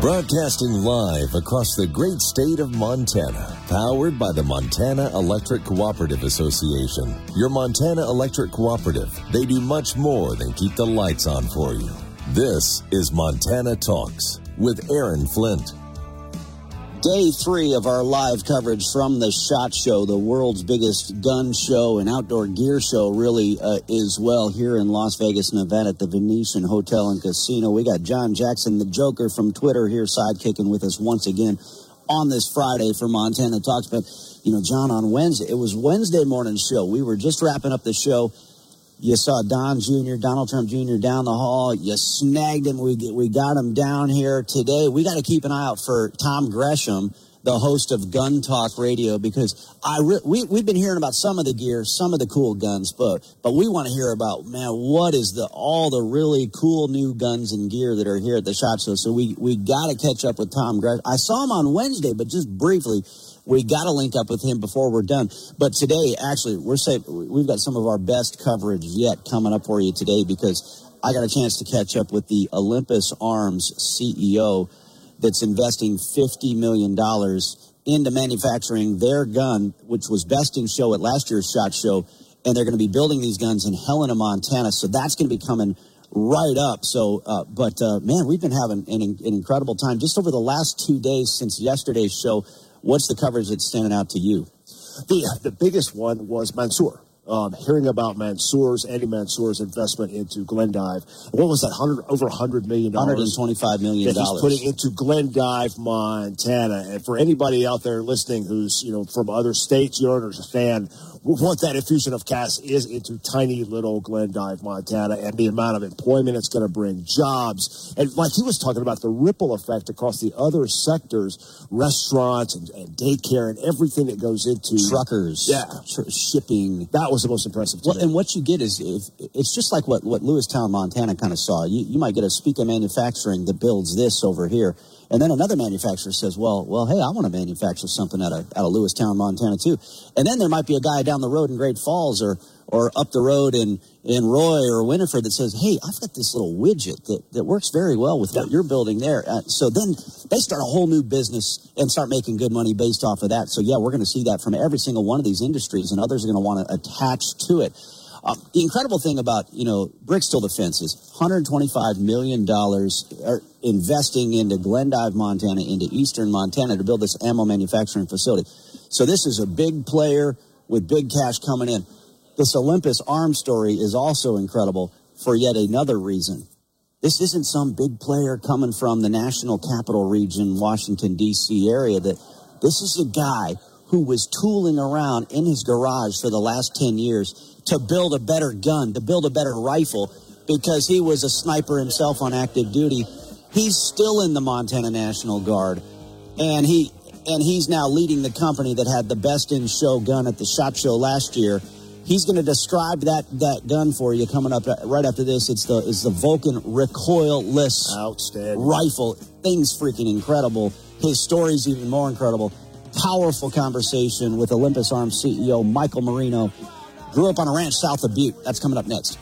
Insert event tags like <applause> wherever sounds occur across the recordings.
Broadcasting live across the great state of Montana, powered by the Montana Electric Cooperative Association. Your Montana Electric Cooperative, they do much more than keep the lights on for you. This is Montana Talks with Aaron Flint. Day three of our live coverage from the SHOT Show, the world's biggest gun show and outdoor gear show, really uh, is well here in Las Vegas, Nevada at the Venetian Hotel and Casino. We got John Jackson, the Joker from Twitter, here sidekicking with us once again on this Friday for Montana Talks. But, you know, John, on Wednesday, it was Wednesday morning show. We were just wrapping up the show. You saw Don Jr., Donald Trump Jr. down the hall. You snagged him. We, we got him down here today. We got to keep an eye out for Tom Gresham, the host of Gun Talk Radio, because I re- we, we've been hearing about some of the gear, some of the cool guns, but, but we want to hear about, man, what is the, all the really cool new guns and gear that are here at the SHOT Show. So we, we got to catch up with Tom Gresham. I saw him on Wednesday, but just briefly we got to link up with him before we're done. But today, actually, we're safe. We've got some of our best coverage yet coming up for you today because I got a chance to catch up with the Olympus Arms CEO that's investing $50 million into manufacturing their gun, which was best in show at last year's SHOT Show. And they're going to be building these guns in Helena, Montana. So that's going to be coming right up. So, uh, but uh, man, we've been having an, an incredible time just over the last two days since yesterday's show. What's the coverage that's standing out to you? The, the biggest one was Mansour. Um, hearing about Mansour's, Andy Mansour's investment into Glendive. What was that? Hundred over hundred million dollars. Hundred twenty-five million dollars. He's putting into Glendive, Montana. And for anybody out there listening who's you know from other states, you understand what that infusion of cash is into tiny little Glendive, Montana, and the amount of employment it's going to bring, jobs, and like he was talking about the ripple effect across the other sectors, restaurants and, and daycare and everything that goes into truckers, yeah, tr- shipping. That was the most impressive. Well, and what you get is if, it's just like what what Lewistown, Montana, kind of saw. You you might get a Spika Manufacturing that builds this over here and then another manufacturer says, well, well, hey, I want to manufacture something out of, out of Lewistown, Montana too. And then there might be a guy down the road in Great Falls or, or up the road in, in Roy or Winifred that says, hey, I've got this little widget that, that works very well with what you're building there. Uh, so then they start a whole new business and start making good money based off of that. So yeah, we're going to see that from every single one of these industries and others are going to want to attach to it. Uh, the incredible thing about, you know, Bricksteel Defense is $125 million investing into Glendive, Montana, into eastern Montana to build this ammo manufacturing facility. So this is a big player with big cash coming in. This Olympus arms story is also incredible for yet another reason. This isn't some big player coming from the national capital region, Washington, D.C. area. That this is a guy who was tooling around in his garage for the last 10 years to build a better gun, to build a better rifle, because he was a sniper himself on active duty. He's still in the Montana National Guard, and he and he's now leading the company that had the best in show gun at the shot show last year. He's going to describe that that gun for you coming up uh, right after this. It's the it's the Vulcan recoilless outstanding rifle. Thing's freaking incredible. His story's even more incredible. Powerful conversation with Olympus Arms CEO Michael Marino Grew up on a ranch south of Butte. That's coming up next.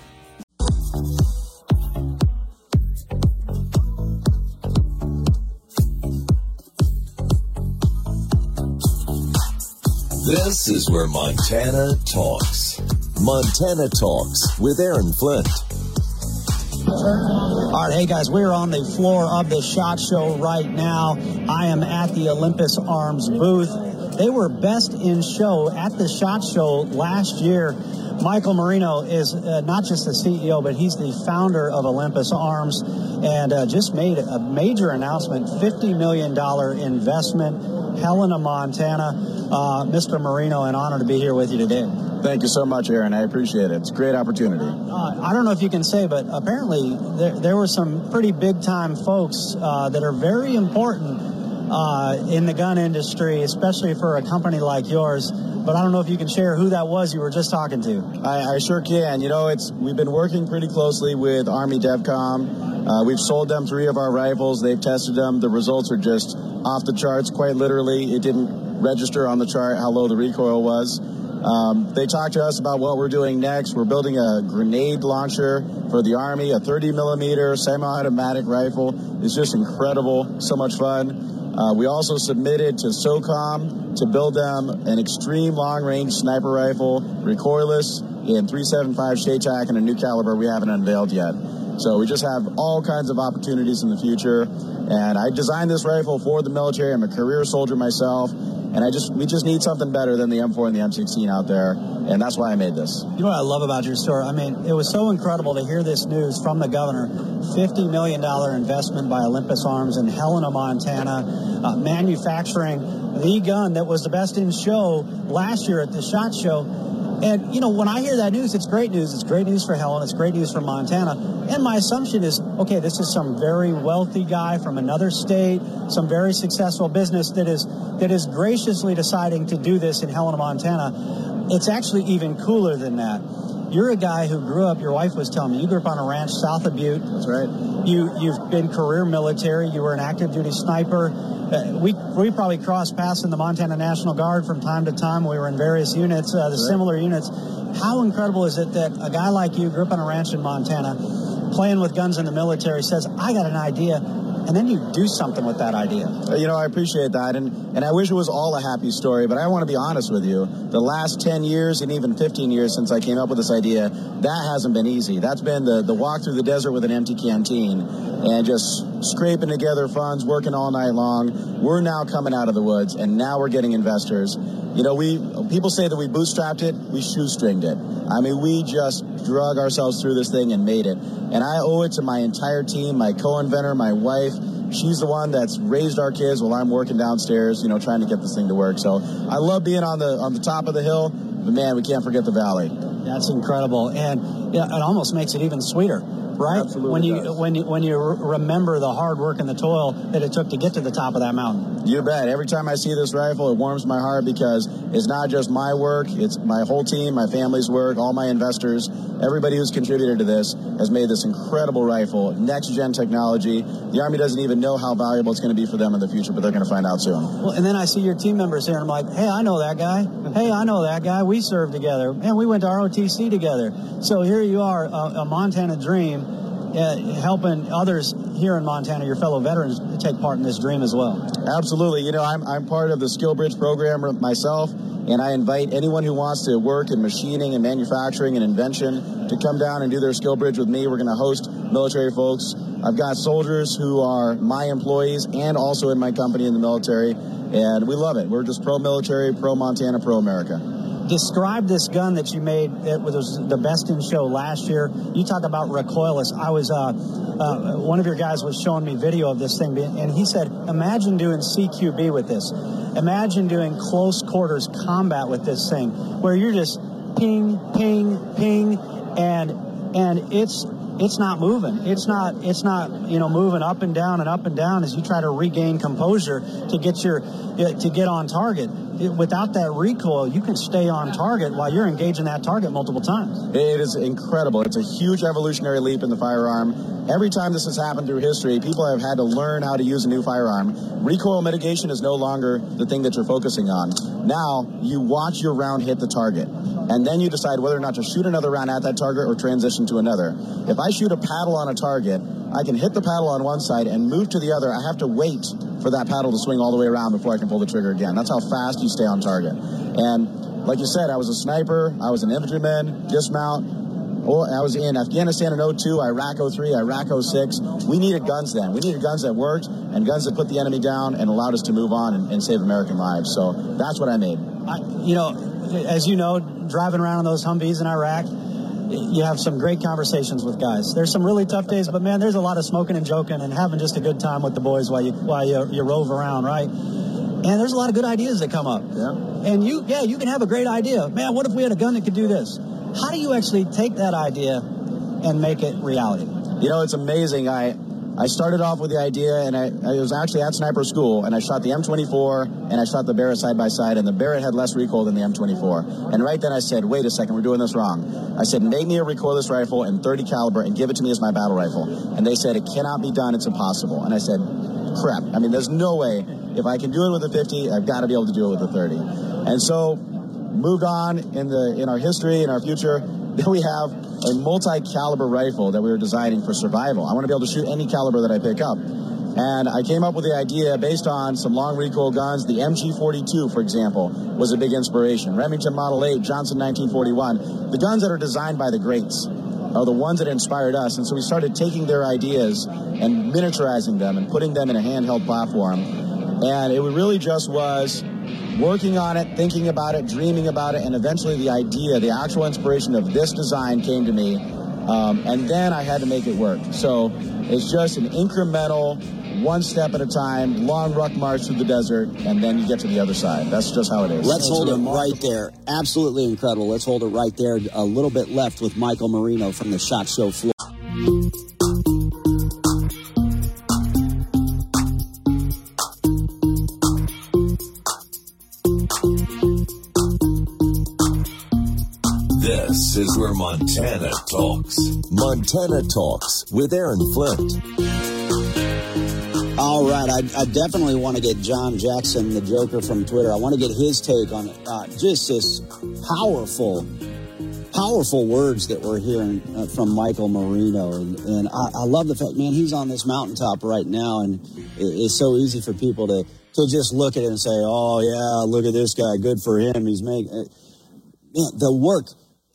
This is where Montana talks. Montana Talks with Aaron Flint. All right, hey guys, we're on the floor of the SHOT Show right now. I am at the Olympus Arms booth. They were best in show at the SHOT Show last year. Michael Marino is uh, not just the CEO, but he's the founder of Olympus Arms and uh, just made a major announcement $50 million investment, Helena, Montana. Uh, Mr. Marino, an honor to be here with you today. Thank you so much, Aaron. I appreciate it. It's a great opportunity. Uh, I don't know if you can say, but apparently there, there were some pretty big time folks uh, that are very important uh, in the gun industry, especially for a company like yours. But I don't know if you can share who that was you were just talking to. I, I sure can. You know, it's we've been working pretty closely with Army DevCom. Uh, we've sold them three of our rifles. They've tested them. The results are just off the charts, quite literally. It didn't register on the chart how low the recoil was. Um, they talked to us about what we're doing next. We're building a grenade launcher for the Army, a 30 millimeter semi-automatic rifle. It's just incredible, so much fun. Uh, we also submitted to SOCOM to build them an extreme long-range sniper rifle, recoilless, in 375 CheyTac and a new caliber we haven't unveiled yet. So we just have all kinds of opportunities in the future. And I designed this rifle for the military. I'm a career soldier myself. And I just we just need something better than the M4 and the M16 out there, and that's why I made this. You know what I love about your story? I mean, it was so incredible to hear this news from the governor. $50 million investment by Olympus Arms in Helena, Montana, uh, manufacturing the gun that was the best in show last year at the SHOT Show and, you know, when I hear that news, it's great news. It's great news for Helen. It's great news for Montana. And my assumption is, okay, this is some very wealthy guy from another state, some very successful business that is that is graciously deciding to do this in Helena, Montana. It's actually even cooler than that. You're a guy who grew up. Your wife was telling me you grew up on a ranch south of Butte. That's right. You you've been career military. You were an active duty sniper. Uh, we we probably crossed paths in the Montana National Guard from time to time. We were in various units, uh, the right. similar units. How incredible is it that a guy like you grew up on a ranch in Montana, playing with guns in the military, says, "I got an idea and then you do something with that idea. You know, I appreciate that, and and I wish it was all a happy story, but I want to be honest with you. The last 10 years and even 15 years since I came up with this idea, that hasn't been easy. That's been the the walk through the desert with an empty canteen and just scraping together funds, working all night long. We're now coming out of the woods, and now we're getting investors. You know, we people say that we bootstrapped it, we shoestringed it. I mean, we just drug ourselves through this thing and made it. And I owe it to my entire team, my co-inventor, my wife. She's the one that's raised our kids while I'm working downstairs, you know, trying to get this thing to work. So I love being on the on the top of the hill, but man, we can't forget the valley. That's incredible, and yeah, it almost makes it even sweeter right? Absolutely when you does. when you when you remember the hard work and the toil that it took to get to the top of that mountain. You bet. Every time I see this rifle, it warms my heart because it's not just my work; it's my whole team, my family's work, all my investors, everybody who's contributed to this has made this incredible rifle, next gen technology. The Army doesn't even know how valuable it's going to be for them in the future, but they're going to find out soon. Well, and then I see your team members here, and I'm like, hey, I know that guy. Hey, I know that guy. We served together. and we went to ROTC together. So here you are, a, a Montana dream uh, helping others here in Montana, your fellow veterans, take part in this dream as well. Absolutely. You know, I'm, I'm part of the SkillBridge program myself, and I invite anyone who wants to work in machining and manufacturing and invention to come down and do their SkillBridge with me. We're going to host military folks. I've got soldiers who are my employees and also in my company in the military, and we love it. We're just pro military, pro Montana, pro America describe this gun that you made that was the best in show last year. You talk about recoilless. I was uh, uh, one of your guys was showing me video of this thing, and he said, "Imagine doing CQB with this. Imagine doing close quarters combat with this thing, where you're just ping, ping, ping, and and it's." It's not moving. It's not. It's not. You know, moving up and down and up and down as you try to regain composure to get your to get on target without that recoil, you can stay on target while you're engaging that target multiple times. It is incredible. It's a huge evolutionary leap in the firearm. Every time this has happened through history, people have had to learn how to use a new firearm. Recoil mitigation is no longer the thing that you're focusing on. Now, you watch your round hit the target, and then you decide whether or not to shoot another round at that target or transition to another. If I shoot a paddle on a target, I can hit the paddle on one side and move to the other. I have to wait for that paddle to swing all the way around before I can pull the trigger again. That's how fast you stay on target. And like you said, I was a sniper, I was an infantryman, dismount. I was in Afghanistan in 02, Iraq 03, Iraq 06. We needed guns then. We needed guns that worked and guns that put the enemy down and allowed us to move on and, and save American lives. So that's what I made. I, you know, as you know, driving around in those Humvees in Iraq, you have some great conversations with guys. There's some really tough days, but man, there's a lot of smoking and joking and having just a good time with the boys while you while you, you rove around, right? And there's a lot of good ideas that come up. Yeah. And you, yeah, you can have a great idea. Man, what if we had a gun that could do this? How do you actually take that idea and make it reality? You know, it's amazing. I I started off with the idea, and I, I, was actually at sniper school, and I shot the M24 and I shot the Barrett side by side, and the Barrett had less recoil than the M24. And right then I said, wait a second, we're doing this wrong. I said, make me a recoilless rifle in 30 caliber and give it to me as my battle rifle. And they said, it cannot be done, it's impossible. And I said, crap. I mean, there's no way. If I can do it with a 50, I've got to be able to do it with a 30. And so moved on in the in our history in our future. <laughs> Then we have a multi-caliber rifle that we were designing for survival. I want to be able to shoot any caliber that I pick up. And I came up with the idea based on some long recoil guns. The MG42, for example, was a big inspiration. Remington Model 8, Johnson 1941. The guns that are designed by the greats are the ones that inspired us. And so we started taking their ideas and miniaturizing them and putting them in a handheld platform. And it really just was working on it, thinking about it, dreaming about it, and eventually the idea, the actual inspiration of this design came to me. Um, and then I had to make it work. So it's just an incremental, one step at a time, long ruck march through the desert, and then you get to the other side. That's just how it is. Let's hold it right there. Absolutely incredible. Let's hold it right there. A little bit left with Michael Marino from the SHOT Show floor. Montana talks. Montana Talks with Aaron Flint. All right, I, I definitely want to get John Jackson, the Joker from Twitter. I want to get his take on uh, just this powerful, powerful words that we're hearing uh, from Michael Marino, and, and I, I, love the fact, man, he's on this mountaintop right now, and it, it's so easy for people to to just look at it and say, "Oh yeah, look at this guy, good for him, he's making." Uh, man, the work,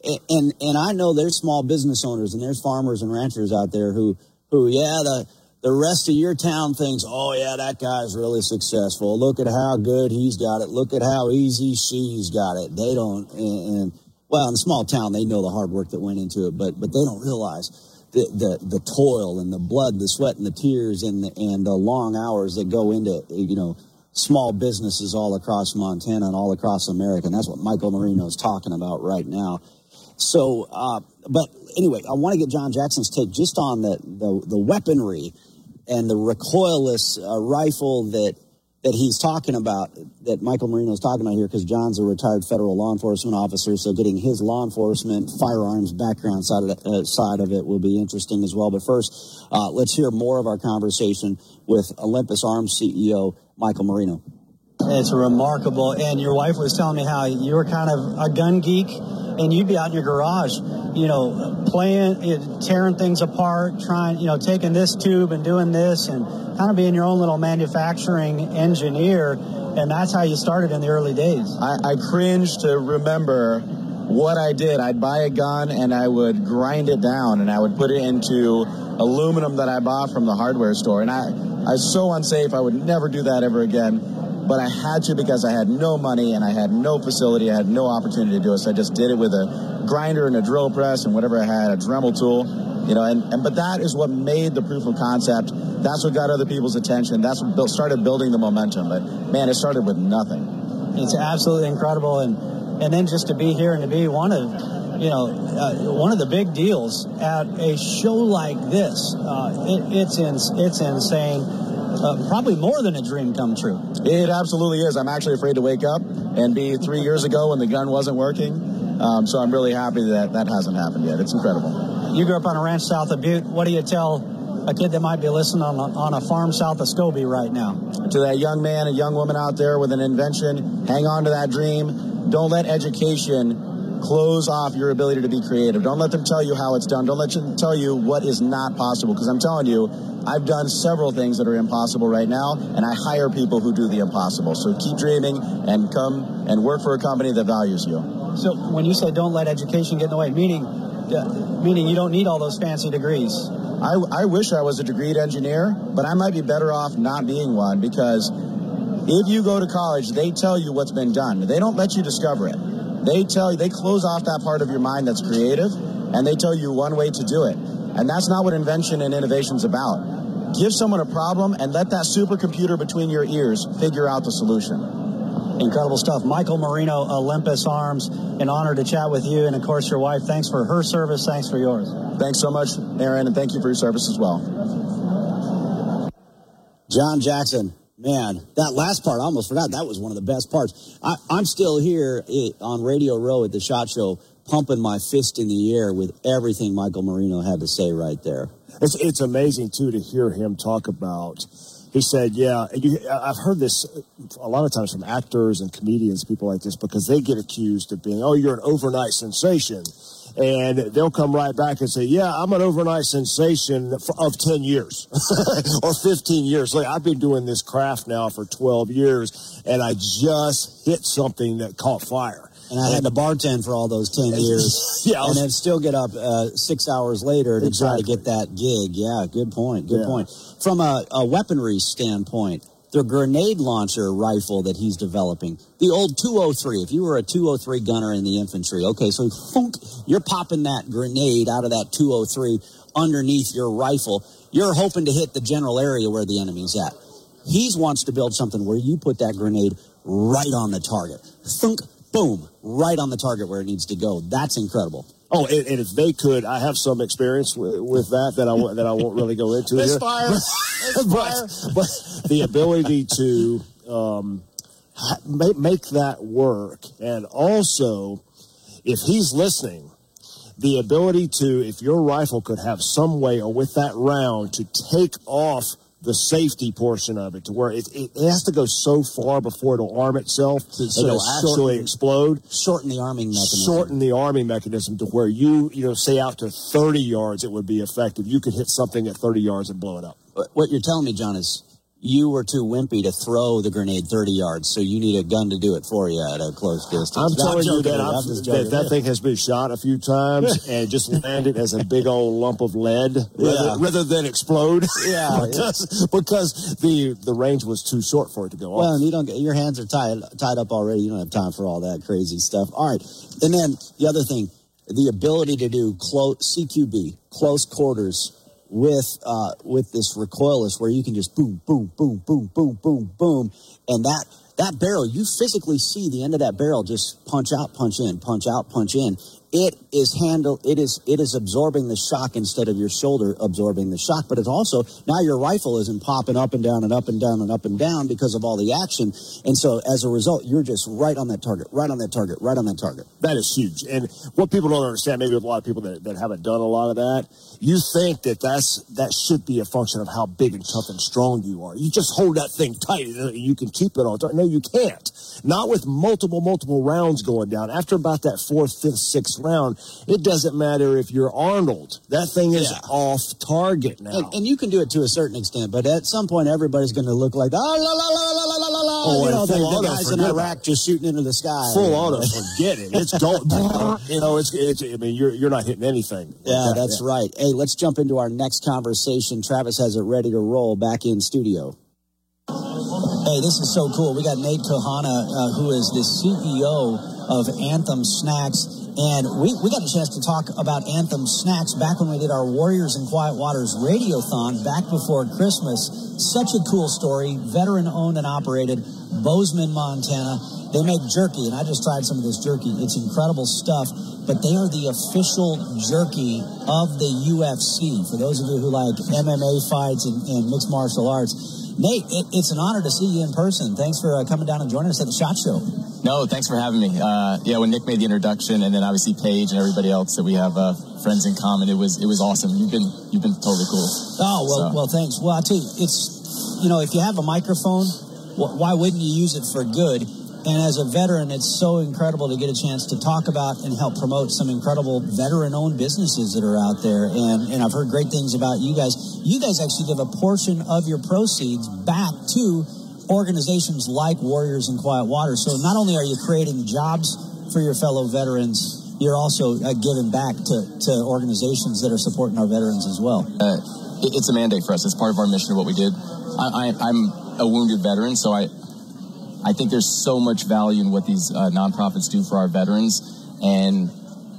and and I know there's small business owners and there's farmers and ranchers out there who who yeah the the rest of your town thinks, oh, yeah, that guy's really successful. Look at how good he's got it. Look at how easy she's got it. They don't, and, and well, in a small town, they know the hard work that went into it, but, but they don't realize the, the, the toil and the blood, the sweat and the tears and the, and the long hours that go into, you know, small businesses all across Montana and all across America. And that's what Michael Marino is talking about right now. So, uh, but anyway, I want to get John Jackson's take just on the, the, the weaponry and the recoilless uh, rifle that that he's talking about, that Michael Marino is talking about here, because John's a retired federal law enforcement officer, so getting his law enforcement firearms background side of, the, uh, side of it will be interesting as well. But first, uh, let's hear more of our conversation with Olympus Arms CEO Michael Marino. It's remarkable. And your wife was telling me how you were kind of a gun geek and you'd be out in your garage, you know, playing, tearing things apart, trying, you know, taking this tube and doing this and kind of being your own little manufacturing engineer. And that's how you started in the early days. I, I cringe to remember what I did. I'd buy a gun and I would grind it down and I would put it into aluminum that I bought from the hardware store. And I, I was so unsafe. I would never do that ever again but I had to because I had no money and I had no facility. I had no opportunity to do it. So I just did it with a grinder and a drill press and whatever I had, a Dremel tool, you know. And, and but that is what made the proof of concept. That's what got other people's attention. That's what built, started building the momentum. But man, it started with nothing. It's absolutely incredible, and and then just to be here and to be one of you know, uh, one of the big deals at a show like this, uh, it, it's in, it's insane uh, probably more than a dream come true. It absolutely is. I'm actually afraid to wake up and be three years ago when the gun wasn't working. Um, so I'm really happy that that hasn't happened yet. It's incredible. You grew up on a ranch south of Butte. What do you tell a kid that might be listening on a, on a farm south of Scobey right now? To that young man, a young woman out there with an invention, hang on to that dream. Don't let education close off your ability to be creative. Don't let them tell you how it's done. Don't let them tell you what is not possible. Because I'm telling you, I've done several things that are impossible right now, and I hire people who do the impossible. So keep dreaming and come and work for a company that values you. So when you say don't let education get in the way, meaning uh, meaning you don't need all those fancy degrees. I, I wish I was a degreed engineer, but I might be better off not being one because if you go to college, they tell you what's been done. They don't let you discover it. They tell you, they close off that part of your mind that's creative, and they tell you one way to do it. And that's not what invention and innovation is about. Give someone a problem and let that supercomputer between your ears figure out the solution. Incredible stuff. Michael Marino, Olympus Arms, an honor to chat with you. And of course, your wife. Thanks for her service. Thanks for yours. Thanks so much, Aaron, and thank you for your service as well. John Jackson, Man, that last part, I almost forgot. That was one of the best parts. I, am still here eh, on Radio Row at the SHOT Show, pumping my fist in the air with everything Michael Marino had to say right there. It's, it's amazing, too, to hear him talk about He said, "Yeah." You, I've heard this uh, a lot of times from actors and comedians, people like this, because they get accused of being, "Oh, you're an overnight sensation." And they'll come right back and say, "Yeah, I'm an overnight sensation of 10 years <laughs> or 15 years. Like I've been doing this craft now for 12 years, and I just hit something that caught fire." And I had to bartend for all those 10 years. <laughs> yeah. And then still get up uh, six hours later to exactly. try to get that gig. Yeah, good point. Good Yeah. point. From a, a weaponry standpoint, the grenade launcher rifle that he's developing, the old 203, if you were a 203 gunner in the infantry, okay, so you're popping that grenade out of that 203 underneath your rifle. You're hoping to hit the general area where the enemy's at. He wants to build something where you put that grenade right on the target. Thunk, boom, right on the target where it needs to go. That's incredible. Oh, and, and if they could, I have some experience with, with that that I won't, that I won't really go into here. Misfire. but, but the ability to um, make, make that work, and also, if he's listening, the ability to, if your rifle could have some way, or with that round, to take off the safety portion of it to where it, it, has to go so far before it'll arm itself To sort it'll actually shorten- explode Shorten the arming mechanism. shorten the arming mechanism to where you, you know, say out to 30 yards, it would be effective. You could hit something at 30 yards and blow it up. What you're telling me, John, is you were too wimpy to throw the grenade 30 yards, so you need a gun to do it for you at a close distance. I'm No, telling you that, I'm that that thing has been shot a few times <laughs> and just landed as a big old lump of lead rather, Yeah. rather than explode. <laughs> <laughs> Yeah. because, because the, the range was too short for it to go Well, off. and you don't get your hands are tied tied up already. You don't have time for all that crazy stuff. All right, and then the other thing, the ability to do close CQB, close quarters with uh, with this recoilless, where you can just boom, boom, boom, boom, boom, boom, boom, and that that barrel, you physically see the end of that barrel just punch out, punch in, punch out, punch in. It is handle. It is it is absorbing the shock instead of your shoulder absorbing the shock. But it's also now your rifle isn't popping up and down and up and down and up and down because of all the action. And so as a result, you're just right on that target, right on that target, right on that target. That is huge. And what people don't understand, maybe with a lot of people that, that haven't done a lot of that, you think that that's, that should be a function of how big and tough and strong you are. You just hold that thing tight and you can keep it tight. No, you can't. Not with multiple, multiple rounds going down. After about that fourth, fifth, sixth round, it doesn't matter if you're Arnold. That thing is Yeah. off target now. And, and you can do it to a certain extent, but at some point, everybody's going to look like, oh, la, la, la, la, la, la, la, la. Oh, you know, the, full the auto, guys in forget about Iraq just shooting into the sky. Full auto, forget it. It's <laughs> going, you know, it's, it's, I mean, you're, you're not hitting anything. Yeah, that's right. Hey, let's jump into our next conversation. Travis has it ready to roll back in studio. Hey, this is so cool. We got Nate Kahana, uh, who is the CEO of Anthem Snacks. And we, we got a chance to talk about Anthem Snacks back when we did our Warriors in Quiet Waters radiothon back before Christmas. Such a cool story. Veteran owned and operated, Bozeman, Montana. They make jerky, and I just tried some of this jerky. It's incredible stuff, but they are the official jerky of the UFC. For those of you who like MMA fights and, and mixed martial arts, Nate, it, it's an honor to see you in person. Thanks for uh, coming down and joining us at the Shot Show. No, thanks for having me. Uh, yeah, when Nick made the introduction, and then obviously Paige and everybody else that we have uh, friends in common, it was it was awesome. You've been you've been totally cool. Oh well, So- well, thanks. Well, I tell you, it's you know, if you have a microphone, wh- why wouldn't you use it for good? And as a veteran, it's so incredible to get a chance to talk about and help promote some incredible veteran-owned businesses that are out there. And and I've heard great things about you guys. You guys actually give a portion of your proceeds back to organizations like Warriors in Quiet Water. So not only are you creating jobs for your fellow veterans, you're also uh, giving back to, to organizations that are supporting our veterans as well. Uh, it's a mandate for us. It's part of our mission of what we did. I, I, I'm a wounded veteran, so I I think there's so much value in what these uh, nonprofits do for our veterans. And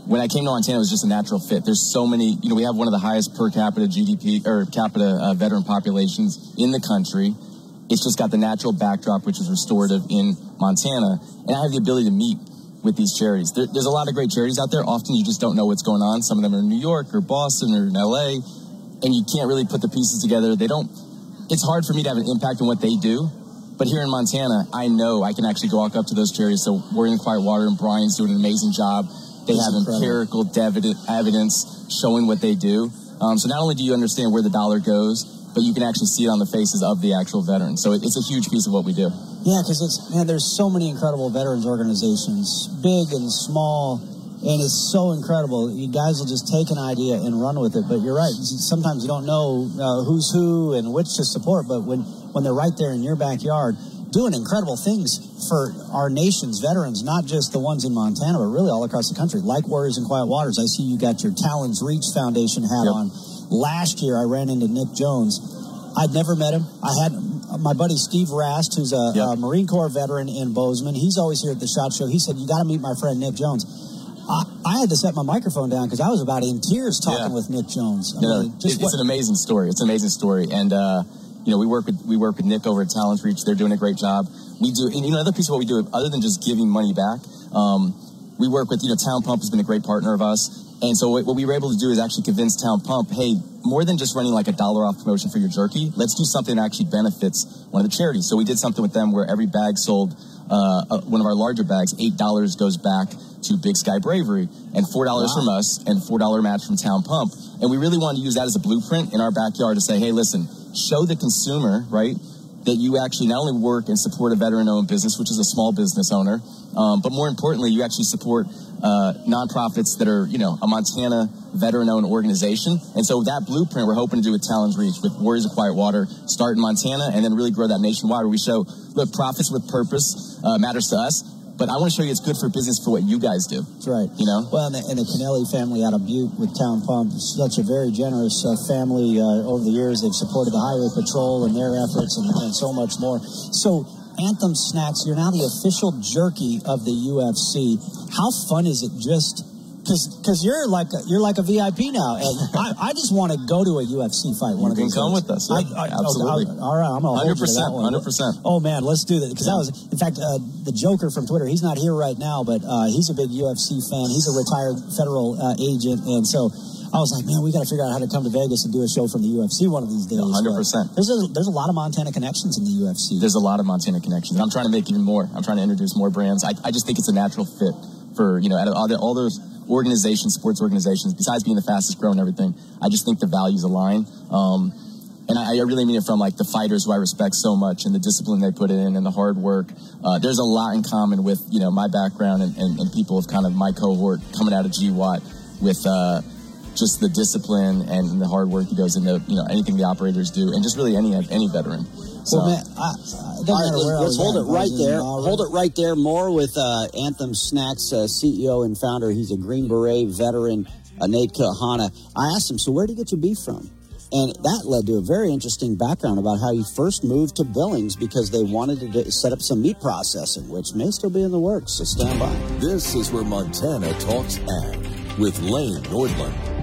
when I came to Montana, it was just a natural fit. There's so many, you know, we have one of the highest per capita GDP or capita uh, veteran populations in the country. It's just got the natural backdrop, which is restorative in Montana. And I have the ability to meet with these charities. There, there's a lot of great charities out there. Often you just don't know what's going on. Some of them are in New York or Boston or in LA, and you can't really put the pieces together. They don't, it's hard for me to have an impact on what they do. But here in Montana, I know I can actually go walk up to those charities. So Warriors in Quiet Water, and Brian's doing an amazing job. They That's have incredible. empirical evidence showing what they do. Um, so not only do you understand where the dollar goes, but you can actually see it on the faces of the actual veterans. So it, it's a huge piece of what we do. Yeah, because it's man, there's so many incredible veterans organizations, big and small, and it's so incredible. You guys will just take an idea and run with it. But you're right. Sometimes you don't know uh, who's who and which to support. But when when they're right there in your backyard, doing incredible things for our nation's veterans, not just the ones in Montana, but really all across the country, like Warriors in Quiet Waters. I see you got your Talons Reach Foundation hat yep. on. Last year, I ran into Nick Jones. I'd never met him. I had my buddy Steve Rast, who's a, yep. a Marine Corps veteran in Bozeman. He's always here at the SHOT Show. He said, You got to meet my friend Nick Jones. I, I, had to set my microphone down because I was about in tears talking yeah. with Nick Jones. I mean, it, it's an amazing story. It's an amazing story. And, uh, you know, we work with we work with Nick over at Talons Reach. They're doing a great job. We do, and you know, another piece of what we do, other than just giving money back, um, we work with you know, Town Pump has been a great partner of us. And so what we were able to do is actually convince Town Pump, hey, more than just running like a dollar off promotion for your jerky, let's do something that actually benefits one of the charities. So we did something with them where every bag sold, uh, uh one of our larger bags, eight dollars goes back to Big Sky Bravery, and four dollars wow. from us, and four dollar match from Town Pump. And we really wanted to use that as a blueprint in our backyard to say, hey, listen, show the consumer, right, that you actually not only work and support a veteran-owned business, which is a small business owner, um, but more importantly, you actually support uh, nonprofits that are, you know, a Montana veteran-owned organization. And so that blueprint we're hoping to do with Talons Reach, with Warriors of Quiet Water, start in Montana, and then really grow that nationwide. Where we show, look, profits with purpose uh, matters to us but I want to show you it's good for business for what you guys do. That's right. You know? Well, and the, and the Kenneally family out of Butte with Town Pump, such a very generous uh, family uh, over the years. They've supported the Highway Patrol and their efforts and, and so much more. So, Anthem Snacks, you're now the official jerky of the UFC. How fun is it just because you're like a, you're like a VIP now, and <laughs> I, I just want to go to a UFC fight. One you of these can come days. with us. Yeah, I, I, absolutely. Okay, all right, I'm gonna hundred percent, hundred percent. Oh man, let's do that because yeah. that was in fact uh, the Joker from Twitter. He's not here right now, but uh, he's a big UFC fan. He's a retired federal uh, agent, and so. I was like, man, we got to figure out how to come to Vegas and do a show from the UFC one of these days. Hundred percent. There's a, there's a lot of Montana connections in the UFC. There's a lot of Montana connections. I'm trying to make even more. I'm trying to introduce more brands. I, I just think it's a natural fit for you know all, the, all those organizations, sports organizations, besides being the fastest growing everything, I just think the values align. Um, and I, I, really mean it from like the fighters who I respect so much and the discipline they put in and the hard work. Uh, there's a lot in common with, you know, my background and, and, and people of kind of my cohort coming out of GWOT with, uh, just the discipline and the hard work that goes into, you know, anything the operators do and just really any, any veteran. So, well, man, I, I let's, hold it right there. Hold it right there. More with uh, Anthem Snacks uh, CEO and founder. He's a Green Beret veteran, uh, Nate Kahana. I asked him, so where did you get your beef from? And that led to a very interesting background about how he first moved to Billings because they wanted to set up some meat processing, which may still be in the works. So stand by. This is where Montana talks ag with Lane Nordlund.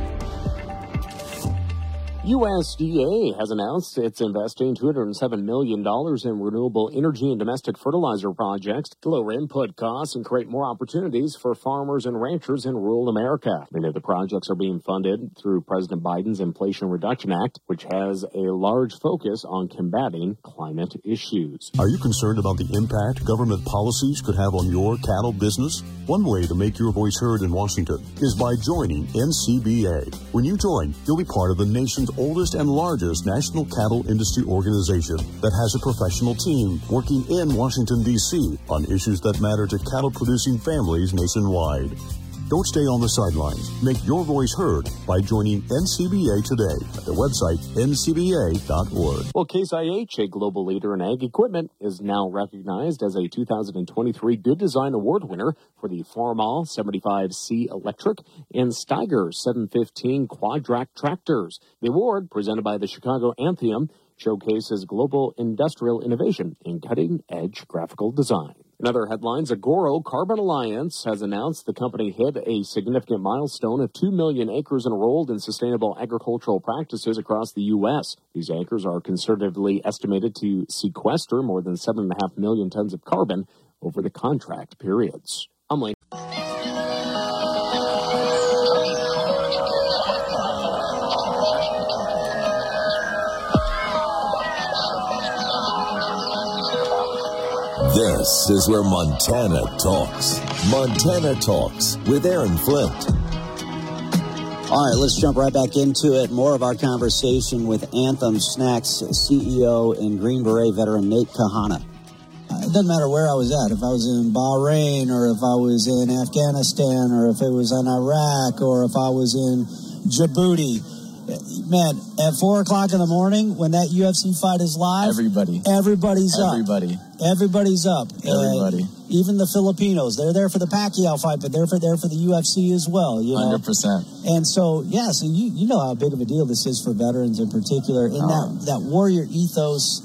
USDA has announced it's investing $207 million in renewable energy and domestic fertilizer projects to lower input costs and create more opportunities for farmers and ranchers in rural America. Many of the projects are being funded through President Biden's Inflation Reduction Act, which has a large focus on combating climate issues. Are you concerned about the impact government policies could have on your cattle business? One way to make your voice heard in Washington is by joining NCBA. When you join, you'll be part of the nation's oldest and largest national cattle industry organization that has a professional team working in Washington, D.C. on issues that matter to cattle producing families nationwide. Don't stay on the sidelines. Make your voice heard by joining NCBA today at the website ncba.org. Well, Case IH, a global leader in ag equipment, is now recognized as a 2023 Good Design Award winner for the Farmall 75C Electric and Steiger 715 Quadtrac tractors. The award, presented by the Chicago Athenaeum, showcases global industrial innovation in cutting edge graphical design. In other headlines, Agoro Carbon Alliance has announced the company hit a significant milestone of 2 million acres enrolled in sustainable agricultural practices across the U.S. These acres are conservatively estimated to sequester more than 7.5 million tons of carbon over the contract periods. This is where Montana talks. Montana Talks with Aaron Flint. All right, let's jump right back into it. More of our conversation with Anthem Snacks CEO and Green Beret veteran Nate Kahana. Uh, it doesn't matter where I was at. If I was in Bahrain or if I was in Afghanistan or if it was in Iraq or if I was in Djibouti. Man, at four o'clock in the morning when that UFC fight is live, everybody, everybody's up. everybody. up. Everybody's up. Everybody. Uh, even the Filipinos, they're there for the Pacquiao fight, but they're for there for the UFC as well. You know, hundred percent. And so, yeah, so you you know how big of a deal this is for veterans in particular. And Oh. that that warrior ethos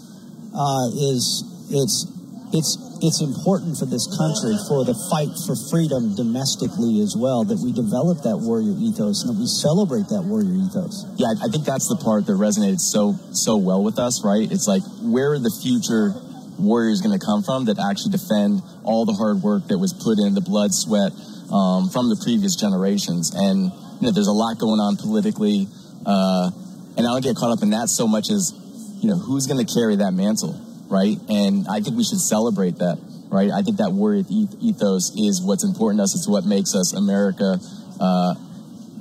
uh, is it's it's it's important for this country for the fight for freedom domestically as well that we develop that warrior ethos and that we celebrate that warrior ethos. Yeah, I think that's the part that resonated so so well with us, right? It's like where are the future warriors going to come from that actually defend all the hard work that was put in, the blood, sweat um, from the previous generations, and you know, there's a lot going on politically, uh, and I don't get caught up in that so much as you know who's going to carry that mantle, right? And I think we should celebrate that, right? I think that warrior eth- ethos is what's important to us. It's what makes us America. Uh,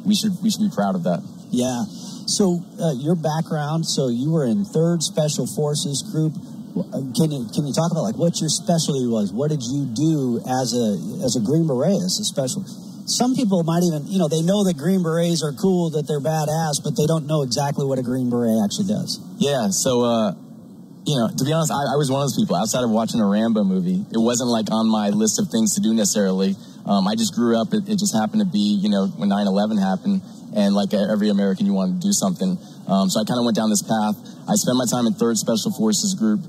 we should we should be proud of that. Yeah. So uh, your background, so you were in Third Special Forces Group. Uh, Can you can you talk about like what your specialty was? What did you do as a as a Green Beret as a special? Some people might even you know they know that Green Berets are cool, that they're badass, but they don't know exactly what a Green Beret actually does. Yeah, so uh, you know, to be honest, I, I was one of those people. Outside of watching a Rambo movie, it wasn't like on my list of things to do necessarily. Um, I just grew up. It, it just happened to be, you know, when 9/11 happened, and like every American, you wanted to do something. Um, so I kind of went down this path. I spent my time in Third Special Forces Group.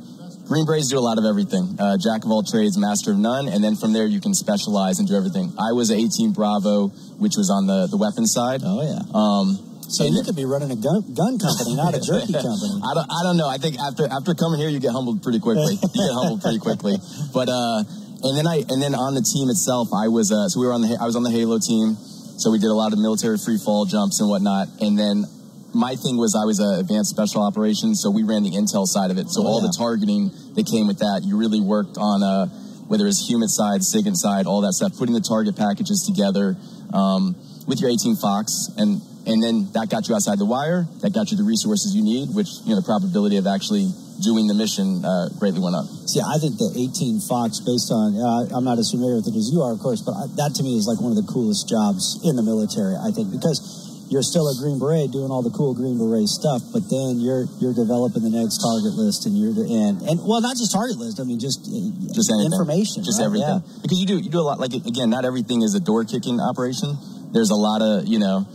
Green Berets do a lot of everything. Uh, jack of all trades, master of none, and then from there you can specialize and do everything. I was a 18 Bravo, which was on the the weapons side. Oh yeah. Um, So you could be running a gun gun company, not a jerky <laughs> company. I don't, I don't know. I think after after coming here, you get humbled pretty quickly. <laughs> You get humbled pretty quickly. But uh, and then I and then on the team itself, I was uh, so we were on the I was on the Halo team. So we did a lot of military free fall jumps and whatnot. And then my thing was I was a advanced special operations, so we ran the intel side of it. So Oh, all yeah. the targeting that came with that, you really worked on uh, whether it's human side, SIGINT side, all that stuff, putting the target packages together um, with your 18 Fox, and and then that got you outside the wire. That got you the resources you need, which you know the probability of actually doing the mission uh, greatly went up. See, I think the 18 Fox, based on, uh, I'm not as familiar with it as you are, of course, but I, that to me is like one of the coolest jobs in the military, I think, because you're still a Green Beret doing all the cool Green Beret stuff, but then you're you're developing the next target list, and you're the, and and well, not just target list. I mean, just uh, Just anything. information, just right? everything. Yeah. Because you do you do a lot. Like again, not everything is a door kicking operation. There's a lot of you know.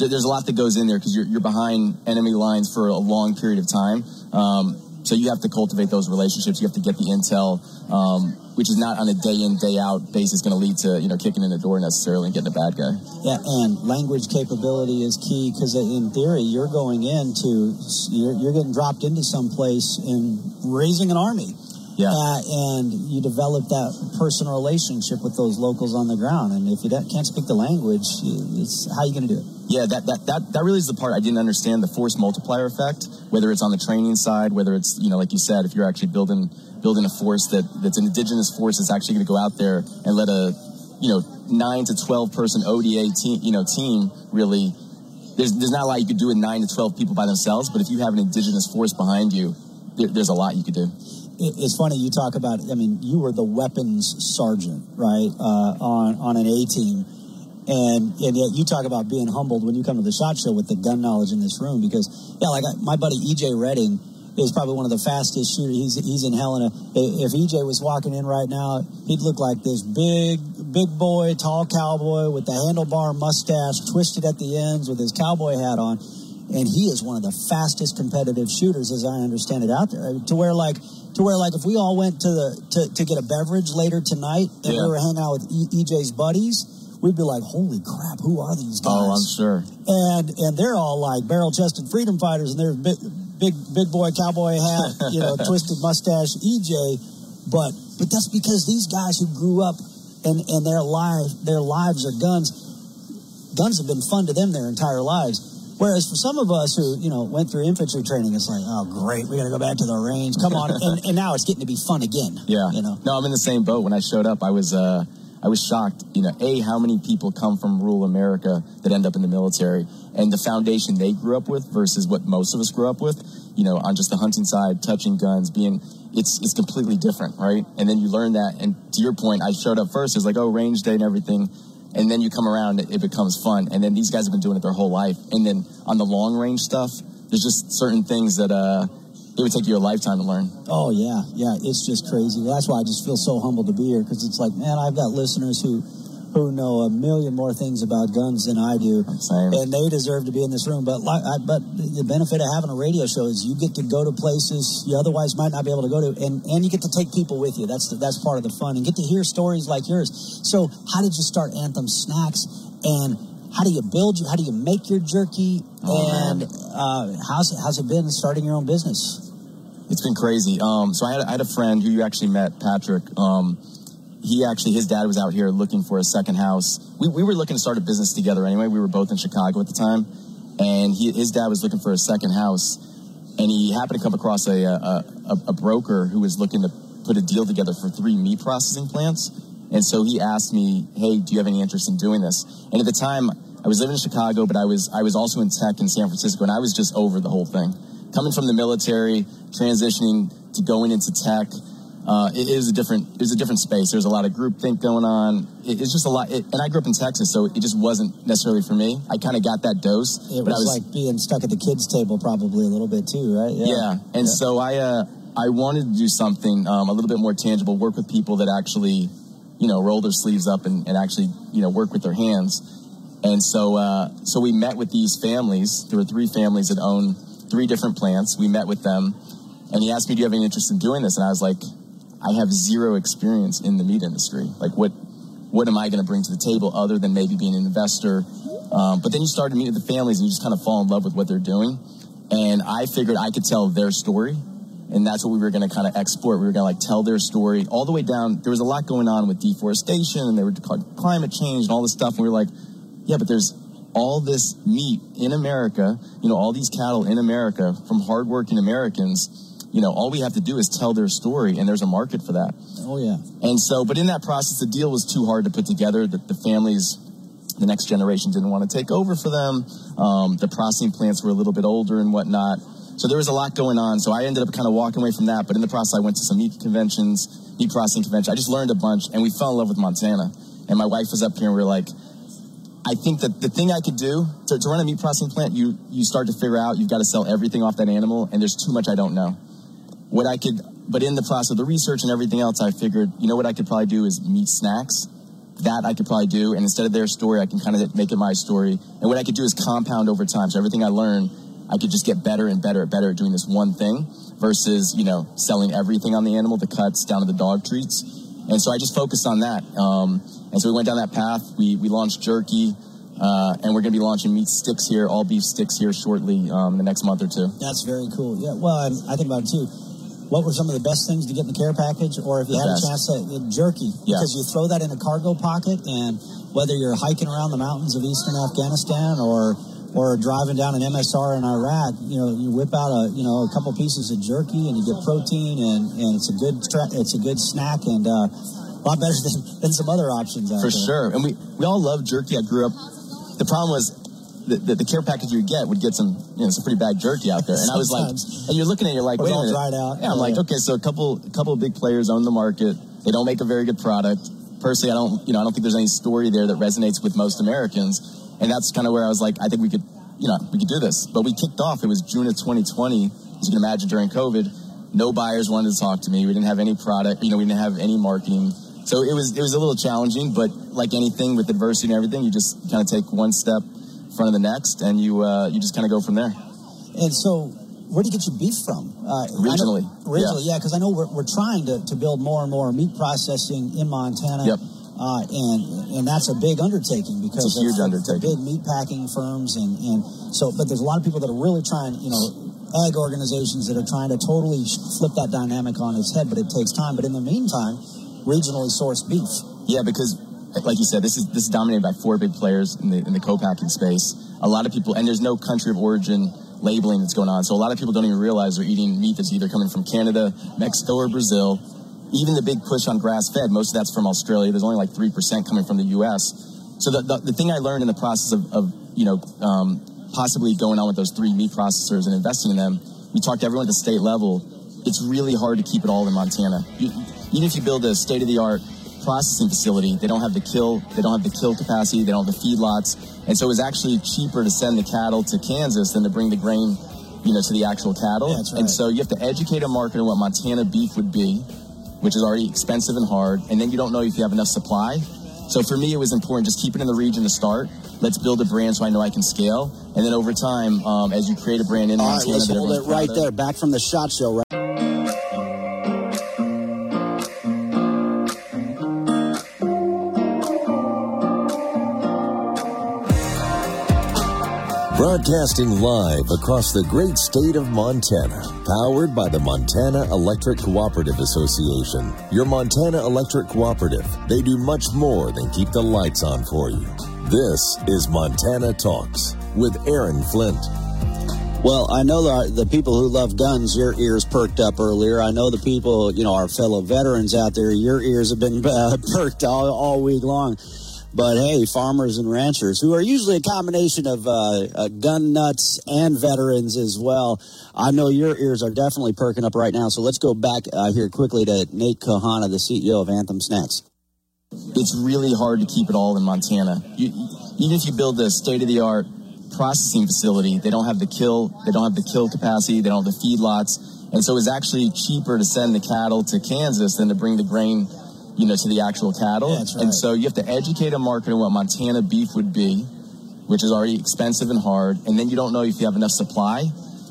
There- There's a lot that goes in there because you're, you're behind enemy lines for a long period of time. Um, so you have to cultivate those relationships. You have to get the intel, um, which is not on a day in day out basis going to lead to you know kicking in the door necessarily and getting a bad guy. Yeah, and language capability is key because in theory you're going into you're, you're getting dropped into some place and raising an army. Yeah. Uh, and you develop that personal relationship with those locals on the ground. And if you can't speak the language, it's how you going to do it? Yeah, that, that, that, that really is the part I didn't understand the force multiplier effect, whether it's on the training side, whether it's, you know, like you said, if you're actually building, building a force that, that's an indigenous force that's actually going to go out there and let a, you know, nine to 12 person ODA team, you know, team really, there's, there's not a lot you could do with nine to 12 people by themselves, but if you have an indigenous force behind you, there, there's a lot you could do. It- It's funny you talk about. I mean, you were the weapons sergeant, right, uh, on on an A team, and and yet you talk about being humbled when you come to the shot show with the gun knowledge in this room. Because yeah, like I, my buddy EJ Redding is probably one of the fastest shooters. He's he's in Helena. If EJ was walking in right now, he'd look like this big big boy, tall cowboy with the handlebar mustache twisted at the ends with his cowboy hat on and he is one of the fastest competitive shooters, as I understand it, out there. Uh, to where like, to where like, if we all went to the to, to get a beverage later tonight, and Yeah. we were hanging out with e- EJ's buddies, we'd be like, "Holy crap, who are these guys?" Oh, I'm sure. and and they're all like barrel-chested freedom fighters, and they're big, big, big boy cowboy hat, <laughs> you know, twisted mustache, EJ. But but that's because these guys who grew up and and their life their lives are guns. Guns have been fun to them their entire lives. Whereas for some of us who you know went through infantry training, it's like, oh great, we got to go back to the range. Come on, and, and now it's getting to be fun again. <laughs> Yeah. you know. No, I'm in the same boat. When I showed up, I was uh, I was shocked. You know, a how many people come from rural America that end up in the military, and the foundation they grew up with versus what most of us grew up with, you know, on just the hunting side, touching guns, being it's it's completely different, right? And then you learn that. And to your point, I showed up first. It was like, oh, range day and everything. And then you come around, it, becomes fun. And then these guys have been doing it their whole life. And then on the long range stuff, there's just certain things that uh, it would take you a lifetime to learn. Oh yeah, yeah, it's just crazy. That's why I just feel so humbled to be here because it's like, man, I've got listeners who who know a million more things about guns than I do, and they deserve to be in this room. But like, I, but the benefit of having a radio show is you get to go to places you otherwise might not be able to go to, and and you get to take people with you. That's the, that's part of the fun, and get to hear stories like yours. So, how did you start Anthem Snacks, and how do you build? How do you make your jerky? Oh, and uh, how's it, how's it been starting your own business? It's been crazy. Um, so I had, I had a friend who you actually met, Patrick. Um, he actually, his dad was out here looking for a second house. We, we were looking to start a business together anyway. We were both in Chicago at the time. And he, his dad was looking for a second house. And he happened to come across a, a, a, a broker who was looking to put a deal together for three meat processing plants. And so he asked me, "Hey, do you have any interest in doing this?" And at the time, I was living in Chicago, but I was I was also in tech in San Francisco, and I was just over the whole thing. Coming from the military, transitioning to going into tech, uh, it is a different it was a different space. There's a lot of groupthink going on. It, it's just a lot, it, and I grew up in Texas, so it just wasn't necessarily for me. I kind of got that dose, It but was, I was like being stuck at the kids' table, probably a little bit too, right? yeah. Yeah. And Yeah. so I uh, I wanted to do something um, a little bit more tangible, work with people that actually, you know, roll their sleeves up and, and actually, you know, work with their hands. And so uh, so we met with these families. There were three families that own three different plants. We met with them, and he asked me, "Do you have any interest in doing this?" And I was like, "I have zero experience in the meat industry. Like, what what am I going to bring to the table other than maybe being an investor?" Um, but then you start to meet with the families, and you just kind of fall in love with what they're doing. And I figured I could tell their story, and that's what we were going to kind of export. We were going to like tell their story all the way down. There was a lot going on with deforestation, and they were called climate change and all this stuff. And we were like, yeah, but there's all this meat in America, you know, all these cattle in America from hardworking Americans. You know, all we have to do is tell their story, and there's a market for that. Oh yeah. And so, but in that process, the deal was too hard to put together. That the families, the next generation didn't want to take over for them. Um, the processing plants were a little bit older and whatnot. So there was a lot going on. So I ended up kind of walking away from that. But in the process, I went to some meat conventions, meat processing convention. I just learned a bunch, and we fell in love with Montana. And my wife was up here, and we were like, I think that the thing I could do to, to run a meat processing plant, you you start to figure out you've got to sell everything off that animal, and there's too much I don't know. What I could, but in the process of the research and everything else, I figured, you know what I could probably do is meat snacks. That I could probably do, and instead of their story, I can kind of make it my story. And what I could do is compound over time. So everything I learn, I could just get better and better and better at doing this one thing versus, you know, selling everything on the animal, the cuts down to the dog treats. And so I just focused on that. Um, and so we went down that path. We, we launched jerky, uh, and we're going to be launching meat sticks here, all beef sticks here shortly um, in the next month or two. That's very cool. Yeah. Well, I think about it too. What were some of the best things to get in the care package, or if you The had best. a chance to uh, jerky? Yeah. Because you throw that in a cargo pocket, and whether you're hiking around the mountains of eastern Afghanistan or or driving down an MSR in Iraq, you know, you whip out a you know a couple pieces of jerky, and you get protein, and and it's a good tra- it's a good snack, and uh, a lot better <laughs> than, than some other options For there. sure. And we, we all love jerky. I grew up. The problem was the, the, the care package you would get would get some, you know, some pretty bad jerky out there. And I was like, and you're looking at it, you're like, It wait a minute. dried out. Yeah, I'm like, okay, so a couple, a couple of big players own the market. They don't make a very good product. Personally, I don't, you know, I don't think there's any story there that resonates with most Americans. And that's kind of where I was like, I think we could, you know, we could do this. But we kicked off. It was June of 2020, as you can imagine, during COVID. No buyers wanted to talk to me. We didn't have any product. You know, we didn't have any marketing. So it was it was a little challenging, but like anything with adversity and everything, you just kind of take one step in front of the next, and you uh, you just kind of go from there. And so, where do you get your beef from? Uh, I know- Regionally, regionally, yeah, because I know we're, we're trying to, to build more and more meat processing in Montana. Yep. Uh, and and that's a big undertaking because It's a huge undertaking. Big meat packing firms and, and so, but there's a lot of people that are really trying, you know, ag organizations that are trying to totally flip that dynamic on its head, but it takes time. But in the meantime, regionally sourced beef. Yeah, because like you said, this is this is dominated by four big players in the in the co-packing space. A lot of people, and there's no country of origin labeling that's going on. So a lot of people don't even realize they're eating meat that's either coming from Canada, Mexico, or Brazil. Even the big push on grass-fed, most of that's from Australia. There's only like three percent coming from the U.S. So the, the the thing I learned in the process of, of you know um, possibly going on with those three meat processors and investing in them, we talked to everyone at the state level. It's really hard to keep it all in Montana. You, even if you build a state of the art processing facility, they don't have the kill, they don't have the kill capacity, they don't have the feedlots, and so it's actually cheaper to send the cattle to Kansas than to bring the grain, you know, to the actual cattle. Yeah, right. And so you have to educate a market on what Montana beef would be, which is already expensive and hard, and then you don't know if you have enough supply. So for me, it was important just keep it in the region to start. Let's build a brand so I know I can scale, and then over time, um, as you create a brand in All right, Montana, let's hold it right there. Back from the SHOT Show. Right? Broadcasting live across the great state of Montana, powered by the Montana Electric Cooperative Association. Your Montana Electric Cooperative, they do much more than keep the lights on for you. This is Montana Talks with Aaron Flint. Well, I know the, the people who love guns, your ears perked up earlier. I know the people, you know, our fellow veterans out there, your ears have been uh, <laughs> perked all, all week long. But hey, farmers and ranchers, who are usually a combination of uh, uh, gun nuts and veterans as well, I know your ears are definitely perking up right now. So let's go back uh, here quickly to Nate Kahana, the CEO of Anthem Snacks. it's really hard to keep it all in Montana. You, even if you build a state of the art processing facility, they don't have the kill, they don't have the kill capacity, they don't have the feedlots, and so it's actually cheaper to send the cattle to Kansas than to bring the grain, you know, to the actual cattle. Yeah, that's right. And so you have to educate a market on what Montana beef would be, which is already expensive and hard, and then you don't know if you have enough supply.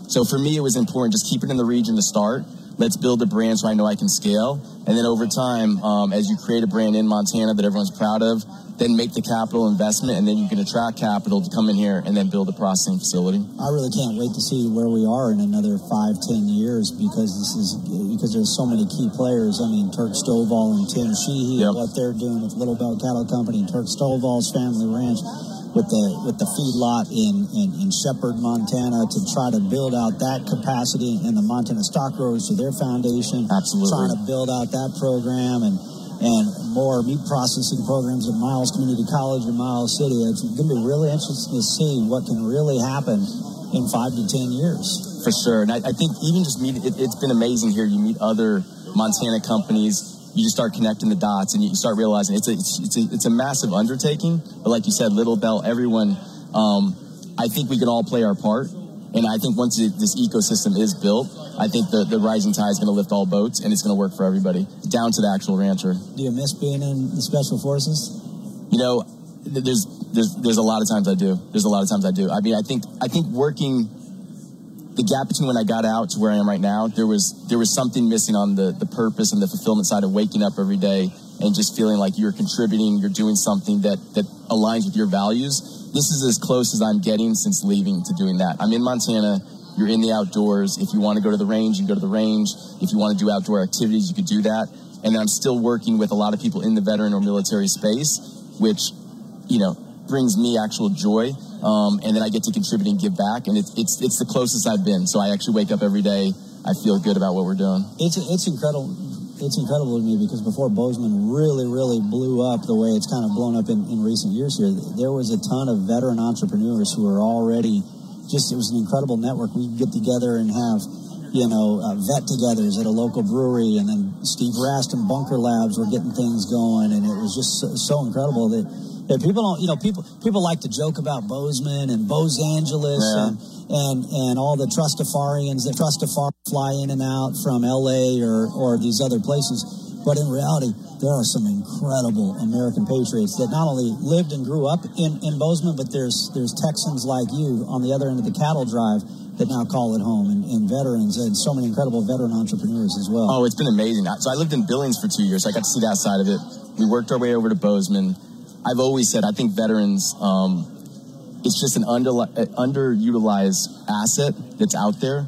So for me, it was important just keep it in the region to start. Let's build a brand so I know I can scale, and then over time, um, as you create a brand in Montana that everyone's proud of, then make the capital investment, and then you can attract capital to come in here and then build a processing facility. I really can't wait to see where we are in another five, ten years because this is because there's so many key players. I mean, Turk Stovall and Tim Sheehy, Yep. what they're doing with Little Belt Cattle Company, Turk Stovall's family ranch with the with the feedlot in, in in Shepherd, Montana, to try to build out that capacity, and the Montana Stock Growers to their foundation, Absolutely. trying to build out that program and. And more meat processing programs at Miles Community College in Miles City. It's going to be really interesting to see what can really happen in five to ten years. For sure. And I, I think even just meeting, it, it's been amazing here. You meet other Montana companies, you just start connecting the dots and you start realizing it's a, it's, it's a, it's a massive undertaking. But like you said, Little Belt, everyone, um, I think we can all play our part. And I think once this ecosystem is built, I think the, the rising tide is going to lift all boats and it's going to work for everybody, down to the actual rancher. Do you miss being in the special forces? You know, there's there's there's a lot of times I do. There's a lot of times I do. I mean, I think I think working the gap between when I got out to where I am right now, there was there was something missing on the the purpose and the fulfillment side of waking up every day and just feeling like you're contributing, you're doing something that that aligns with your values. This is as close as I'm getting since leaving to doing that. I'm in Montana. You're in the outdoors. If you want to go to the range, you go to the range. If you want to do outdoor activities, you could do that. And I'm still working with a lot of people in the veteran or military space, which, you know, brings me actual joy. Um, and then I get to contribute and give back. And it's, it's, it's the closest I've been. So I actually wake up every day. I feel good about what we're doing. It's it's incredible. It's incredible to me because before Bozeman really, really blew up the way it's kind of blown up in, in recent years here, there was a ton of veteran entrepreneurs who were already just, it was an incredible network. We'd get together and have, you know, uh, vet togethers at a local brewery, and then Steve Rast and Bunker Labs were getting things going, and it was just so, so incredible that, that people don't, you know, people people like to joke about Bozeman and Bose Angeles Yeah. and and and all the Trustafarians that Trustafar fly in and out from L.A. or or these other places. But in reality, there are some incredible American patriots that not only lived and grew up in, in Bozeman, but there's there's Texans like you on the other end of the cattle drive that now call it home, and, and veterans, and so many incredible veteran entrepreneurs as well. Oh, it's been amazing. So I lived in Billings for two years. So I got to see that side of it. We worked our way over to Bozeman. I've always said I think veterans, um, it's just an under, underutilized asset that's out there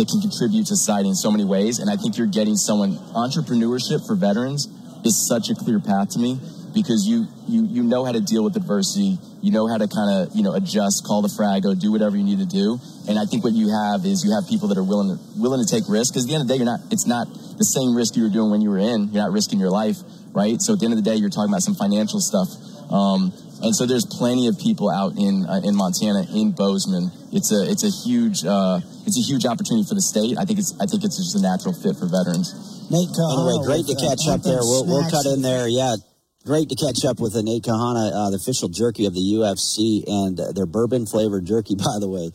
that can contribute to society in so many ways. And I think you're getting someone, entrepreneurship for veterans is such a clear path to me. because you you you know how to deal with adversity. You know how to kind of you know adjust, call the frago, do whatever you need to do. And I think what you have is you have people that are willing to willing to take risks. Because at the end of the day, you're not. It's not the same risk you were doing when you were in. You're not risking your life, right? So at the end of the day, you're talking about some financial stuff. Um, and so there's plenty of people out in uh, in Montana in Bozeman. It's a it's a huge uh, it's a huge opportunity for the state. I think it's I think it's just a natural fit for veterans. Nate Kahana. Anyway, great to catch up there. We'll, we'll cut in there. Yeah, great to catch up with Nate Kahana, uh, the official jerky of the UFC, and uh, their bourbon flavored jerky, <laughs> by the way.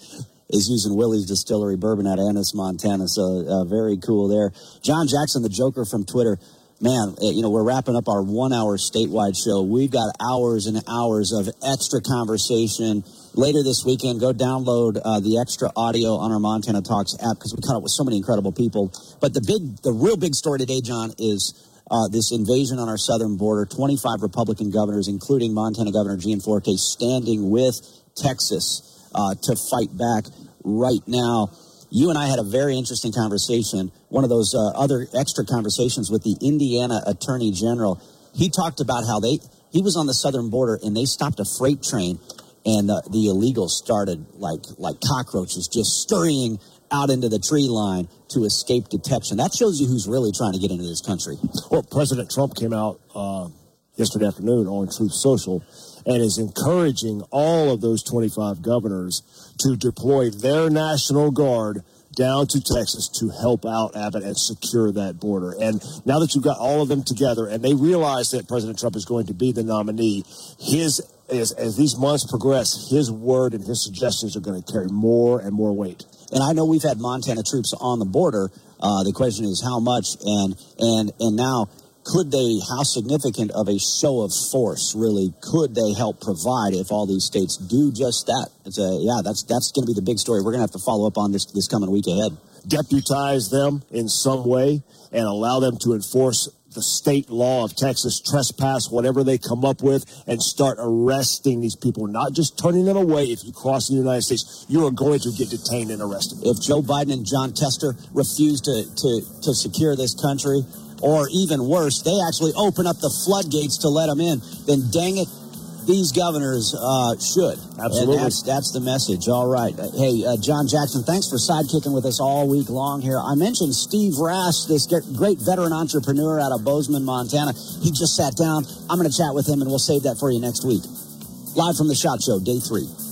Is using Willie's Distillery bourbon at Ennis, Montana. So uh, very cool there. John Jackson, the Joker from Twitter man, eh, you know, we're wrapping up our one hour statewide show. We've got hours and hours of extra conversation. Later this weekend, go download uh, the extra audio on our Montana Talks app because we caught up with so many incredible people. But the big, the real big story today, John, is uh, this invasion on our southern border. 25 Republican governors, including Montana Governor Gianforte, standing with Texas uh, to fight back right now you and I had a very interesting conversation, one of those uh, other extra conversations with the Indiana Attorney General. He talked about how they he was on the southern border and they stopped a freight train and uh, the illegals started like like cockroaches just scurrying out into the tree line to escape detection. That shows you who's really trying to get into this country. Well, President Trump came out uh, yesterday afternoon on Truth Social and is encouraging all of those 25 governors to deploy their National Guard down to Texas to help out Abbott and secure that border. And now that you've got all of them together and they realize that President Trump is going to be the nominee, his as, as these months progress, his word and his suggestions are going to carry more and more weight. And I know we've had Montana troops on the border. Uh, the question is how much, and and and now could they, how significant of a show of force really could they help provide if all these states do just that? It's a, yeah, that's, that's going to be the big story. We're going to have to follow up on this, this coming week ahead. Deputize them in some way and allow them to enforce the state law of Texas, trespass, whatever they come up with, and start arresting these people, not just turning them away. If you cross the United States, you are going to get detained and arrested. If Joe Biden and Jon Tester refuse to, to, to secure this country, or even worse, they actually open up the floodgates to let them in, then dang it, these governors uh, should. Absolutely. That's, that's the message. All right. Uh, hey, uh, John Jackson, thanks for sidekicking with us all week long here. I mentioned Steve Rash, this great veteran entrepreneur out of Bozeman, Montana. He just sat down. I'm going to chat with him, and we'll save that for you next week. Live from the SHOT Show, day three.